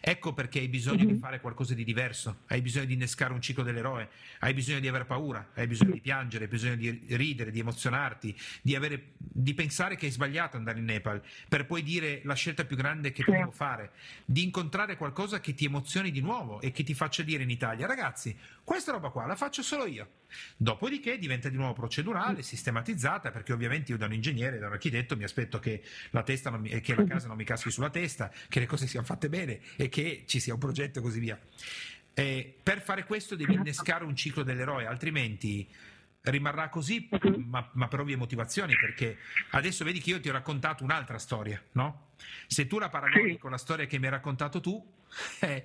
Ecco perché hai bisogno mm-hmm. di fare qualcosa di diverso, hai bisogno di innescare un ciclo dell'eroe, hai bisogno di avere paura, hai bisogno di piangere, hai bisogno di ridere, di emozionarti, di, avere, di pensare che hai sbagliato andare in Nepal, per poi dire la scelta più grande che potevo fare, di incontrare qualcosa che ti emozioni di nuovo e che ti faccia dire in Italia, ragazzi, questa roba qua la faccio solo io. Dopodiché diventa di nuovo procedurale, sistematizzata, perché ovviamente io da un ingegnere, da un architetto mi aspetto che la, mi, che la casa non mi caschi sulla testa, che le cose siano fatte bene e che ci sia un progetto e così via. Eh, per fare questo devi innescare un ciclo dell'eroe, altrimenti rimarrà così, ma, ma, per ovvie motivazioni, perché adesso vedi che io ti ho raccontato un'altra storia, no? Se tu la paragoni con la storia che mi hai raccontato tu, eh,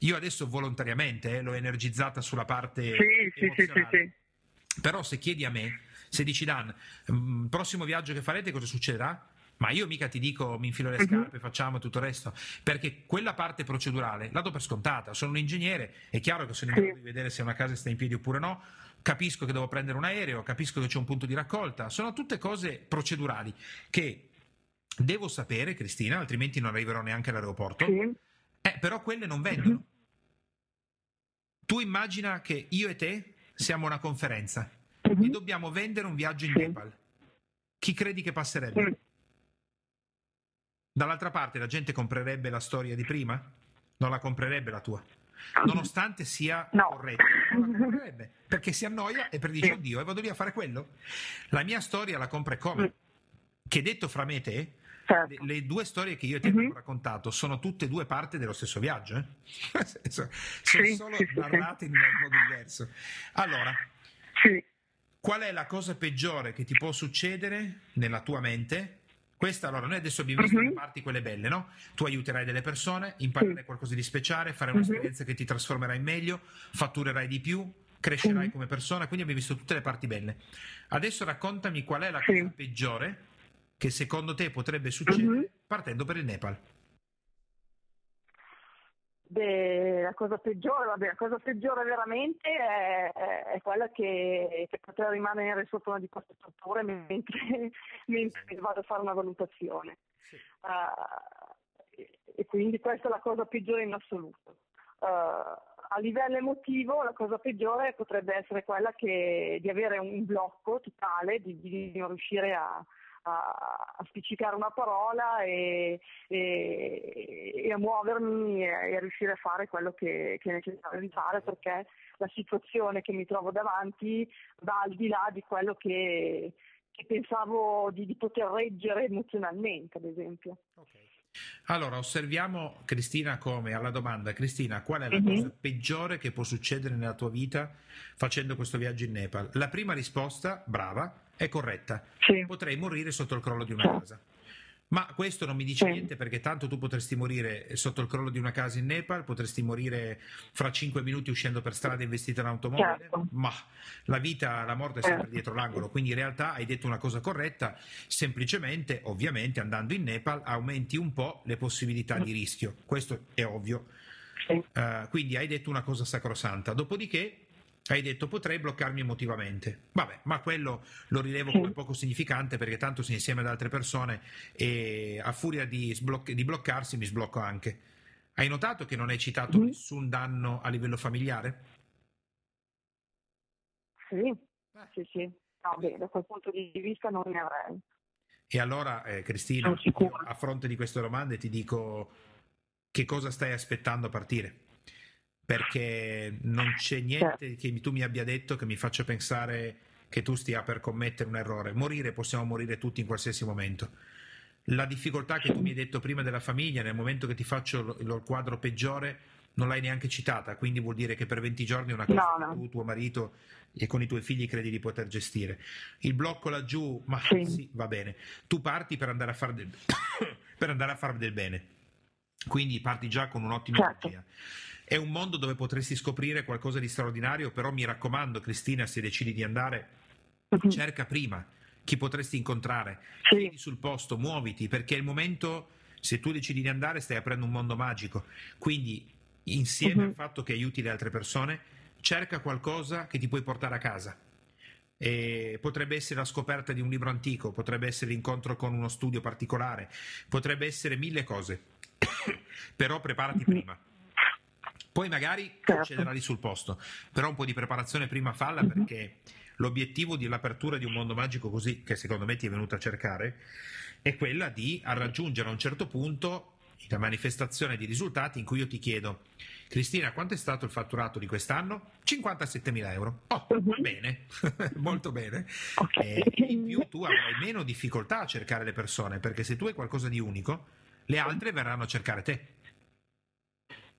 io adesso volontariamente eh, l'ho energizzata sulla parte sì, sì, sì, Però se chiedi a me, se dici Dan, mm, prossimo viaggio che farete cosa succederà? Ma io mica ti dico mi infilo le mhm. scarpe, facciamo tutto il resto, perché quella parte procedurale la do per scontata. Sono un ingegnere, è chiaro che sono in grado di vedere se una casa sta in piedi oppure no, capisco che devo prendere un aereo, capisco che c'è un punto di raccolta, sono tutte cose procedurali che devo sapere, Cristina, altrimenti non arriverò neanche all'aeroporto. Sì. Eh, però quelle non vendono. Uh-huh. Tu immagina che io e te siamo a una conferenza uh-huh. e dobbiamo vendere un viaggio in sì. Nepal. Chi credi che passerebbe? Dall'altra parte la gente comprerebbe la storia di prima? Non la comprerebbe la tua. Nonostante sia no. comprerebbe perché si annoia e predice: Oddio, e vado lì a fare quello. La mia storia la compra come? Che detto fra me e te, Certo. Le, le, due storie che io ti mm-hmm. ho raccontato sono tutte e due parte dello stesso viaggio, eh? sono sì, solo sì, narrate sì. in un modo diverso. Allora, qual è la cosa peggiore che ti può succedere nella tua mente questa, allora, noi adesso abbiamo visto uh-huh. le parti quelle belle, no? Tu aiuterai delle persone, imparerai uh-huh. qualcosa di speciale, farai un'esperienza uh-huh. che ti trasformerà in meglio, fatturerai di più, crescerai come persona, quindi abbiamo visto tutte le parti belle. Adesso raccontami qual è la cosa peggiore che secondo te potrebbe succedere partendo per il Nepal. Beh, la cosa peggiore, vabbè, la cosa peggiore veramente è, è quella che, che potrà rimanere sotto una di queste strutture mentre, mentre vado a fare una valutazione. Sì. Uh, e quindi questa è la cosa peggiore in assoluto. Uh, a livello emotivo la cosa peggiore potrebbe essere quella che, di avere un blocco totale, di, di non riuscire a, a, a spiccicare una parola e, e, e a muovermi e, e, a riuscire a fare quello che, che è necessario di fare perché la situazione che mi trovo davanti va al di là di quello che, che pensavo di, di, poter reggere emozionalmente, ad esempio. Okay. Allora, osserviamo Cristina come alla domanda, Cristina, qual è la mm-hmm. cosa peggiore che può succedere nella tua vita facendo questo viaggio in Nepal? La prima risposta, brava, è corretta. Sì. Potrei morire sotto il crollo di una sì. casa. Ma questo non mi dice sì. niente perché tanto tu potresti morire sotto il crollo di una casa in Nepal, potresti morire fra cinque minuti uscendo per strada investita in automobile, certo. ma la vita, la morte è sempre certo. dietro l'angolo, quindi in realtà hai detto una cosa corretta, semplicemente, ovviamente, andando in Nepal aumenti un po' le possibilità di rischio, questo è ovvio. Uh, quindi hai detto una cosa sacrosanta. Dopodiché hai detto potrei bloccarmi emotivamente. Vabbè, ma quello lo rilevo come poco significante perché tanto sei insieme ad altre persone e a furia di, sbloc- di bloccarsi mi sblocco anche. Hai notato che non hai citato mm. nessun danno a livello familiare? Sì, sì, sì. No, beh, da quel punto di vista non ne avrei. E allora, eh, Cristina, a fronte di queste domande ti dico che cosa stai aspettando a partire? Perché non c'è niente che tu mi abbia detto che mi faccia pensare che tu stia per commettere un errore. Morire possiamo morire tutti in qualsiasi momento. La difficoltà che tu mi hai detto prima della famiglia, nel momento che ti faccio il quadro peggiore, non l'hai neanche citata, quindi vuol dire che per 20 giorni è una cosa no, no. che tu, tuo marito e con i tuoi figli credi di poter gestire. Il blocco laggiù, ma sì, sì va bene. Tu parti per andare a fare del, per andare a fare del bene, quindi parti già con un'ottima certo. energia. È un mondo dove potresti scoprire qualcosa di straordinario, però mi raccomando, Cristina, se decidi di andare, uh-huh. cerca prima chi potresti incontrare, sì. sul posto, muoviti, perché è il momento, se tu decidi di andare, stai aprendo un mondo magico. Quindi, insieme uh-huh. al fatto che aiuti le altre persone, cerca qualcosa che ti puoi portare a casa. E potrebbe essere la scoperta di un libro antico, potrebbe essere l'incontro con uno studio particolare, potrebbe essere mille cose. però preparati prima. Poi magari certo. accederà lì sul posto, però un po' di preparazione prima falla mm-hmm. perché l'obiettivo dell'apertura di un mondo magico così, che secondo me ti è venuto a cercare, è quella di raggiungere a un certo punto la manifestazione di risultati in cui io ti chiedo Cristina, quanto è stato il fatturato di quest'anno? 57 mila euro. Oh, uh-huh. bene, molto bene. Okay. E in più tu avrai meno difficoltà a cercare le persone, perché se tu hai qualcosa di unico, le altre verranno a cercare te.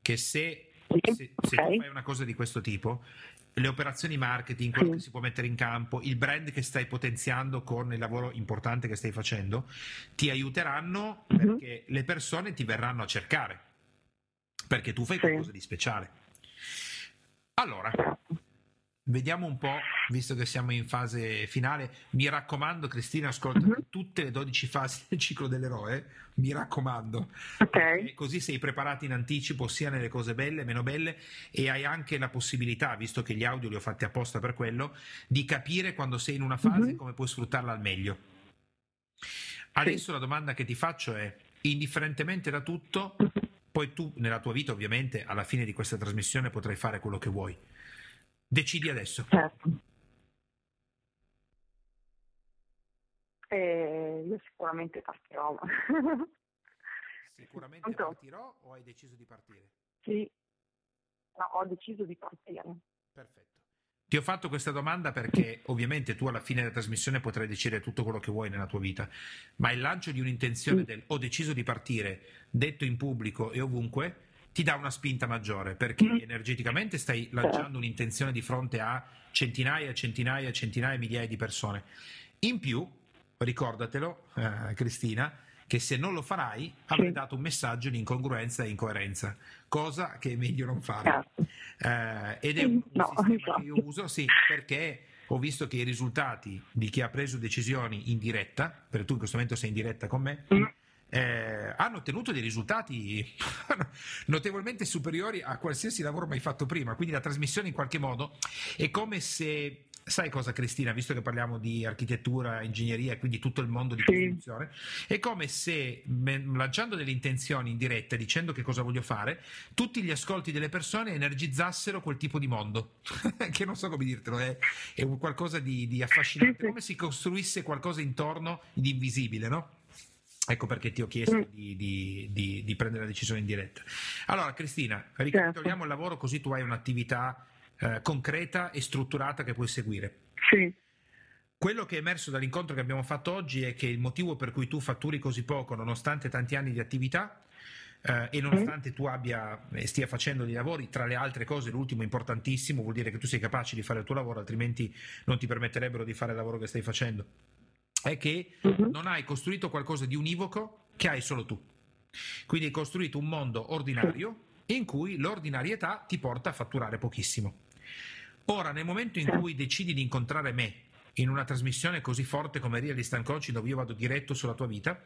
Che se, se, se tu fai una cosa di questo tipo, le operazioni marketing, quello che si può mettere in campo, il brand che stai potenziando con il lavoro importante che stai facendo, ti aiuteranno uh-huh. perché le persone ti verranno a cercare perché tu fai qualcosa di speciale. Allora, vediamo un po', visto che siamo in fase finale, mi raccomando Cristina, ascolta uh-huh. tutte le 12 fasi del ciclo dell'eroe, mi raccomando, okay. così sei preparato in anticipo sia nelle cose belle, meno belle e hai anche la possibilità, visto che gli audio li ho fatti apposta per quello, di capire quando sei in una fase uh-huh. come puoi sfruttarla al meglio. Adesso sì. la domanda che ti faccio è, indifferentemente da tutto, poi tu nella tua vita ovviamente alla fine di questa trasmissione potrai fare quello che vuoi. Decidi adesso. Certo. Eh, io sicuramente partirò. sicuramente partirò o hai deciso di partire? Sì, no, ho deciso di partire. Perfetto. Ti ho fatto questa domanda perché ovviamente tu alla fine della trasmissione potrai decidere tutto quello che vuoi nella tua vita, ma il lancio di un'intenzione del ho deciso di partire, detto in pubblico e ovunque, ti dà una spinta maggiore perché mm. energeticamente stai lanciando un'intenzione di fronte a centinaia, centinaia, centinaia, migliaia di persone. In più, ricordatelo, eh, Cristina, che se non lo farai avrai dato un messaggio di incongruenza e incoerenza, cosa che è meglio non fare. Eh, ed è un, no, sistema che io uso, sì, perché ho visto che i risultati di chi ha preso decisioni in diretta, perché tu in questo momento sei in diretta con me, mm. eh, hanno ottenuto dei risultati notevolmente superiori a qualsiasi lavoro mai fatto prima. Quindi la trasmissione in qualche modo è come se sai cosa Cristina, visto che parliamo di architettura, ingegneria e quindi tutto il mondo di sì. costruzione, è come se lanciando delle intenzioni in diretta, dicendo che cosa voglio fare, tutti gli ascolti delle persone energizzassero quel tipo di mondo, che non so come dirtelo, è, è qualcosa di, di affascinante, sì, come se si costruisse qualcosa intorno di invisibile, no? Ecco perché ti ho chiesto mm. di, di, di, di, prendere la decisione in diretta. Allora, Cristina, ricapitoliamo certo. il lavoro così tu hai un'attività eh, concreta e strutturata che puoi seguire. Sì. Quello che è emerso dall'incontro che abbiamo fatto oggi è che il motivo per cui tu fatturi così poco, nonostante tanti anni di attività, eh, e nonostante tu abbia e stia facendo dei lavori, tra le altre cose, l'ultimo importantissimo, vuol dire che tu sei capace di fare il tuo lavoro, altrimenti non ti permetterebbero di fare il lavoro che stai facendo. È che uh-huh. non hai costruito qualcosa di univoco che hai solo tu. Quindi hai costruito un mondo ordinario in cui l'ordinarietà ti porta a fatturare pochissimo. Ora, nel momento in cui decidi di incontrare me in una trasmissione così forte come Real Instant Coaching dove io vado diretto sulla tua vita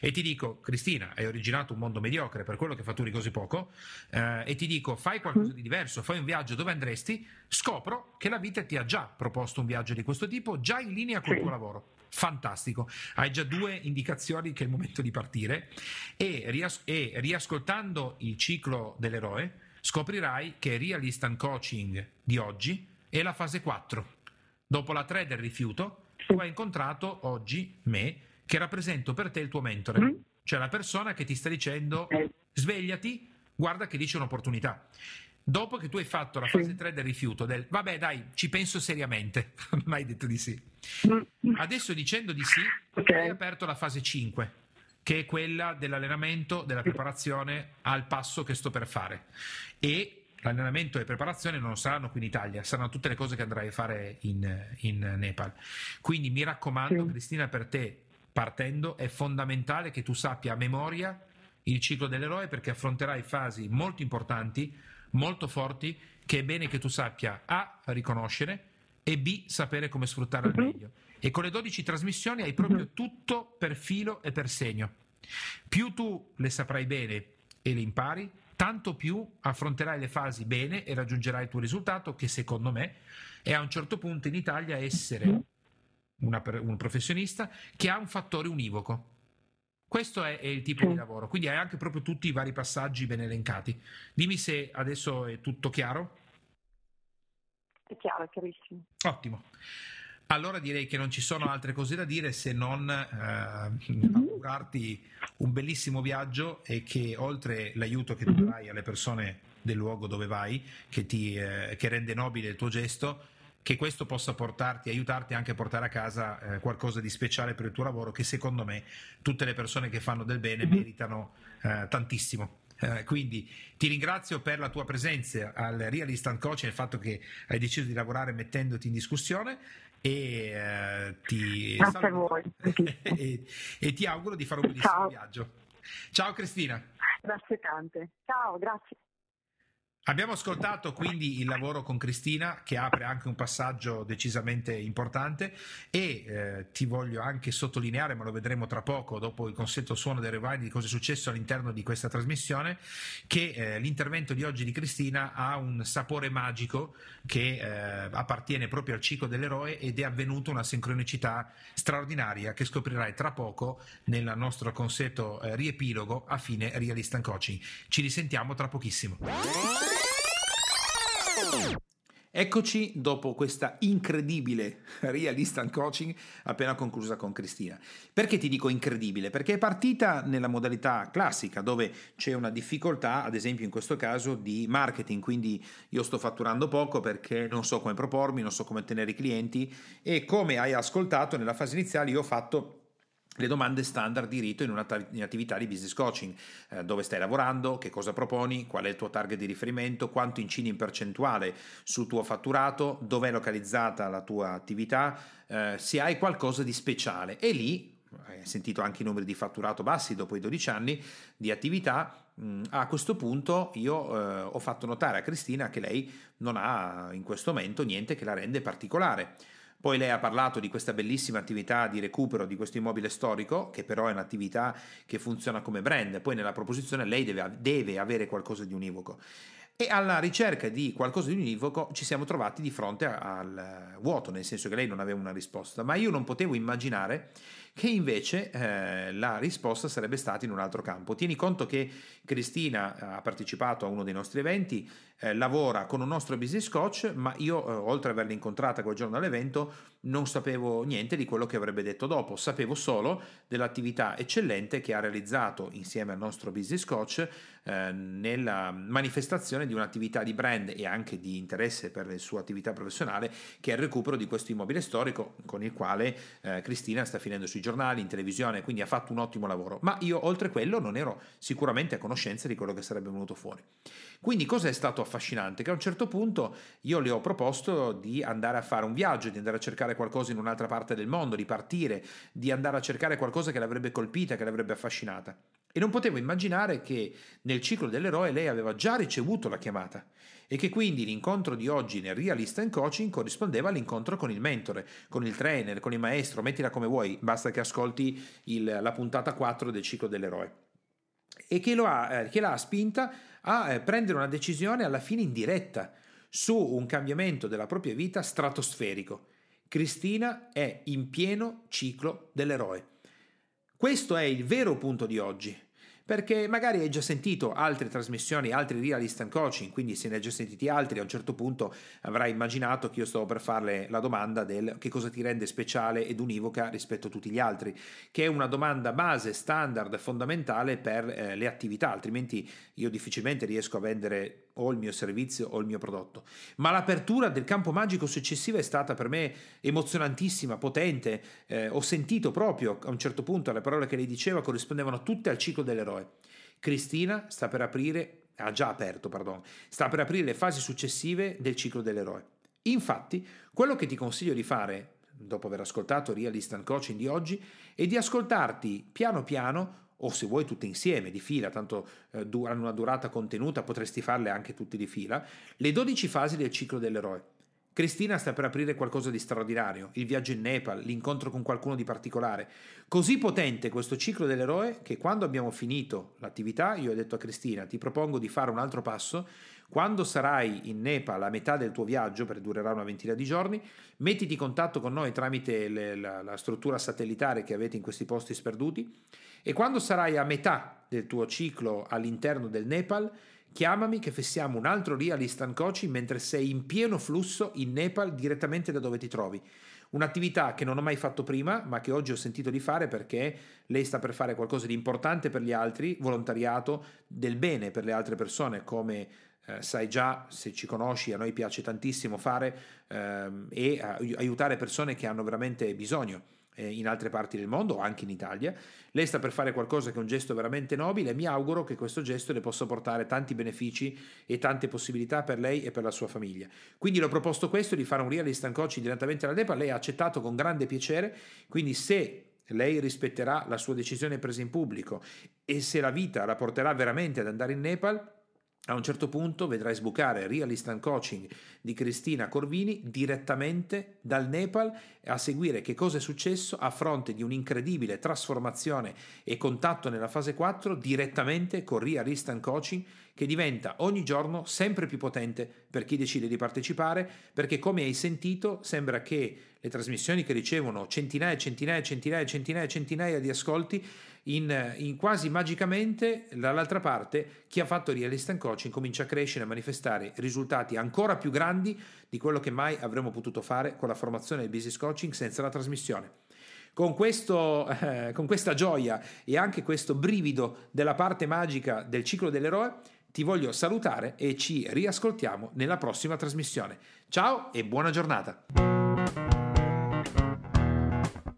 e ti dico Cristina hai originato un mondo mediocre per quello che fatturi così poco eh, e ti dico fai qualcosa di diverso fai un viaggio dove andresti scopro che la vita ti ha già proposto un viaggio di questo tipo già in linea col tuo lavoro. Fantastico. Hai già due indicazioni che è il momento di partire. E, rias- e riascoltando il ciclo dell'eroe scoprirai che Real Instant Coaching di oggi è la fase 4. Dopo la 3 del rifiuto, tu hai incontrato oggi me, che rappresento per te il tuo mentore, mm. cioè la persona che ti sta dicendo svegliati, guarda che dice un'opportunità. Dopo che tu hai fatto la fase 3 del rifiuto, del vabbè dai, ci penso seriamente, non hai detto di sì. Mm. Adesso dicendo di sì, hai aperto la fase 5 che è quella dell'allenamento, della preparazione al passo che sto per fare. E l'allenamento e preparazione non saranno qui in Italia, saranno tutte le cose che andrai a fare in, in Nepal. Quindi mi raccomando, sì. Cristina, per te, partendo, è fondamentale che tu sappia a memoria il ciclo dell'eroe perché affronterai fasi molto importanti, molto forti, che è bene che tu sappia A, riconoscere e B, sapere come sfruttare al mhm. meglio e con le 12 trasmissioni hai proprio mhm. tutto per filo e per segno. Più tu le saprai bene e le impari, tanto più affronterai le fasi bene e raggiungerai il tuo risultato, che secondo me è a un certo punto in Italia essere una, un professionista che ha un fattore univoco. Questo è, è il tipo sì. di lavoro, quindi hai anche proprio tutti i vari passaggi ben elencati. Dimmi se adesso è tutto chiaro. È chiaro, è chiarissimo. Ottimo. Allora direi che non ci sono altre cose da dire se non eh, mm-hmm. augurarti un bellissimo viaggio e che oltre l'aiuto che tu mm-hmm. darai alle persone del luogo dove vai, che, ti, eh, che rende nobile il tuo gesto, che questo possa portarti, aiutarti anche a portare a casa eh, qualcosa di speciale per il tuo lavoro che secondo me tutte le persone che fanno del bene mm-hmm. meritano eh, tantissimo. Eh, quindi ti ringrazio per la tua presenza al Real Instant Coach e il fatto che hai deciso di lavorare mettendoti in discussione e eh, ti Grazie a voi. e, e, ti auguro di fare un bellissimo Ciao. viaggio. Ciao Cristina. Grazie tante. Ciao, grazie. Abbiamo ascoltato quindi il lavoro con Cristina che apre anche un passaggio decisamente importante e eh, ti voglio anche sottolineare, ma lo vedremo tra poco dopo il consueto suono del rewind di cosa è successo all'interno di questa trasmissione, che eh, l'intervento di oggi di Cristina ha un sapore magico che eh, appartiene proprio al ciclo dell'eroe ed è avvenuta una sincronicità straordinaria che scoprirai tra poco nel nostro consueto eh, riepilogo a fine Real Instant Coaching. Ci risentiamo tra pochissimo. Eccoci dopo questa incredibile Real Instant Coaching appena conclusa con Cristina. Perché ti dico incredibile? Perché è partita nella modalità classica dove c'è una difficoltà, ad esempio in questo caso, di marketing, quindi io sto fatturando poco perché non so come propormi, non so come tenere i clienti e come hai ascoltato nella fase iniziale io ho fatto le domande standard di rito in un'attività di business coaching, eh, dove stai lavorando, che cosa proponi, qual è il tuo target di riferimento, quanto incidi in percentuale sul tuo fatturato, dove è localizzata la tua attività, eh, se hai qualcosa di speciale. E lì, hai sentito anche i numeri di fatturato bassi dopo i 12 anni di attività, mm, a questo punto io eh, ho fatto notare a Cristina che lei non ha in questo momento niente che la rende particolare poi lei ha parlato di questa bellissima attività di recupero di questo immobile storico, che però è un'attività che funziona come brand. Poi nella proposizione lei deve, deve avere qualcosa di univoco. E alla ricerca di qualcosa di univoco ci siamo trovati di fronte al vuoto, nel senso che lei non aveva una risposta, ma io non potevo immaginare che invece eh, la risposta sarebbe stata in un altro campo. Tieni conto che Cristina ha partecipato a uno dei nostri eventi, eh, lavora con un nostro business coach, ma io, eh, oltre ad averla incontrata quel giorno all'evento, non sapevo niente di quello che avrebbe detto dopo, sapevo solo dell'attività eccellente che ha realizzato insieme al nostro business coach eh, nella manifestazione di un'attività di brand e anche di interesse per la sua attività professionale, che è il recupero di questo immobile storico con il quale eh, Cristina sta finendo sui giornali, in televisione, quindi ha fatto un ottimo lavoro. Ma io oltre quello non ero sicuramente a conoscenza di quello che sarebbe venuto fuori. Quindi cosa è stato affascinante? Che a un certo punto io le ho proposto di andare a fare un viaggio, di andare a cercare qualcosa in un'altra parte del mondo, di partire, di andare a cercare qualcosa che l'avrebbe colpita, che l'avrebbe affascinata. E non potevo immaginare che nel ciclo dell'eroe lei aveva già ricevuto la chiamata e che quindi l'incontro di oggi nel Realist and Coaching corrispondeva all'incontro con il mentore, con il trainer, con il maestro, mettila come vuoi, basta che ascolti il, la puntata 4 del ciclo dell'eroe. E che, ha, eh, che l'ha spinta a eh, prendere una decisione alla fine in diretta su un cambiamento della propria vita stratosferico. Cristina è in pieno ciclo dell'eroe. Questo è il vero punto di oggi perché magari hai già sentito altre trasmissioni, altri real instant coaching, quindi se ne hai già sentiti altri, a un certo punto avrai immaginato che io stavo per farle la domanda del che cosa ti rende speciale ed univoca rispetto a tutti gli altri, che è una domanda base, standard, fondamentale per eh, le attività, altrimenti io difficilmente riesco a vendere o il mio servizio o il mio prodotto. Ma l'apertura del campo magico successivo è stata per me emozionantissima, potente. Eh, ho sentito proprio a un certo punto le parole che lei diceva corrispondevano tutte al ciclo dell'eroe. Cristina sta per aprire, ha già aperto, pardon, sta per aprire le fasi successive del ciclo dell'eroe. Infatti, quello che ti consiglio di fare dopo aver ascoltato Real Instant Coaching di oggi, è di ascoltarti piano piano o se vuoi tutte insieme di fila, tanto eh, hanno una durata contenuta, potresti farle anche tutte di fila, le 12 fasi del ciclo dell'eroe. Cristina sta per aprire qualcosa di straordinario, il viaggio in Nepal, l'incontro con qualcuno di particolare. Così potente questo ciclo dell'eroe che quando abbiamo finito l'attività io ho detto a Cristina ti propongo di fare un altro passo, quando sarai in Nepal a metà del tuo viaggio, perché durerà una ventina di giorni, mettiti in contatto con noi tramite le, la, la struttura satellitare che avete in questi posti sperduti e quando sarai a metà del tuo ciclo all'interno del Nepal, Chiamami che fessiamo un altro Real Instant Coaching mentre sei in pieno flusso in Nepal direttamente da dove ti trovi. Un'attività che non ho mai fatto prima, ma che oggi ho sentito di fare perché lei sta per fare qualcosa di importante per gli altri, volontariato del bene per le altre persone, come eh, sai già, se ci conosci, a noi piace tantissimo fare ehm, e aiutare persone che hanno veramente bisogno in altre parti del mondo, anche in Italia. Lei sta per fare qualcosa che è un gesto veramente nobile e mi auguro che questo gesto le possa portare tanti benefici e tante possibilità per lei e per la sua famiglia. Quindi le ho proposto questo di fare un real instant coaching direttamente alla Nepal, lei ha accettato con grande piacere, quindi se lei rispetterà la sua decisione presa in pubblico e se la vita la porterà veramente ad andare in Nepal, a un certo punto vedrai sbucare Real Instant Coaching di Cristina Corvini direttamente dal Nepal a seguire che cosa è successo a fronte di un'incredibile trasformazione e contatto nella fase 4 direttamente con Real Instant Coaching che diventa ogni giorno sempre più potente per chi decide di partecipare perché come hai sentito sembra che le trasmissioni che ricevono centinaia e centinaia e centinaia e centinaia centinaia di ascolti in, in, quasi magicamente dall'altra parte chi ha fatto Real Instant Coaching comincia a crescere a manifestare risultati ancora più grandi di quello che mai avremmo potuto fare con la formazione del business coaching senza la trasmissione. Con, questo, eh, con questa gioia e anche questo brivido della parte magica del ciclo dell'eroe, ti voglio salutare e ci riascoltiamo nella prossima trasmissione. Ciao e buona giornata!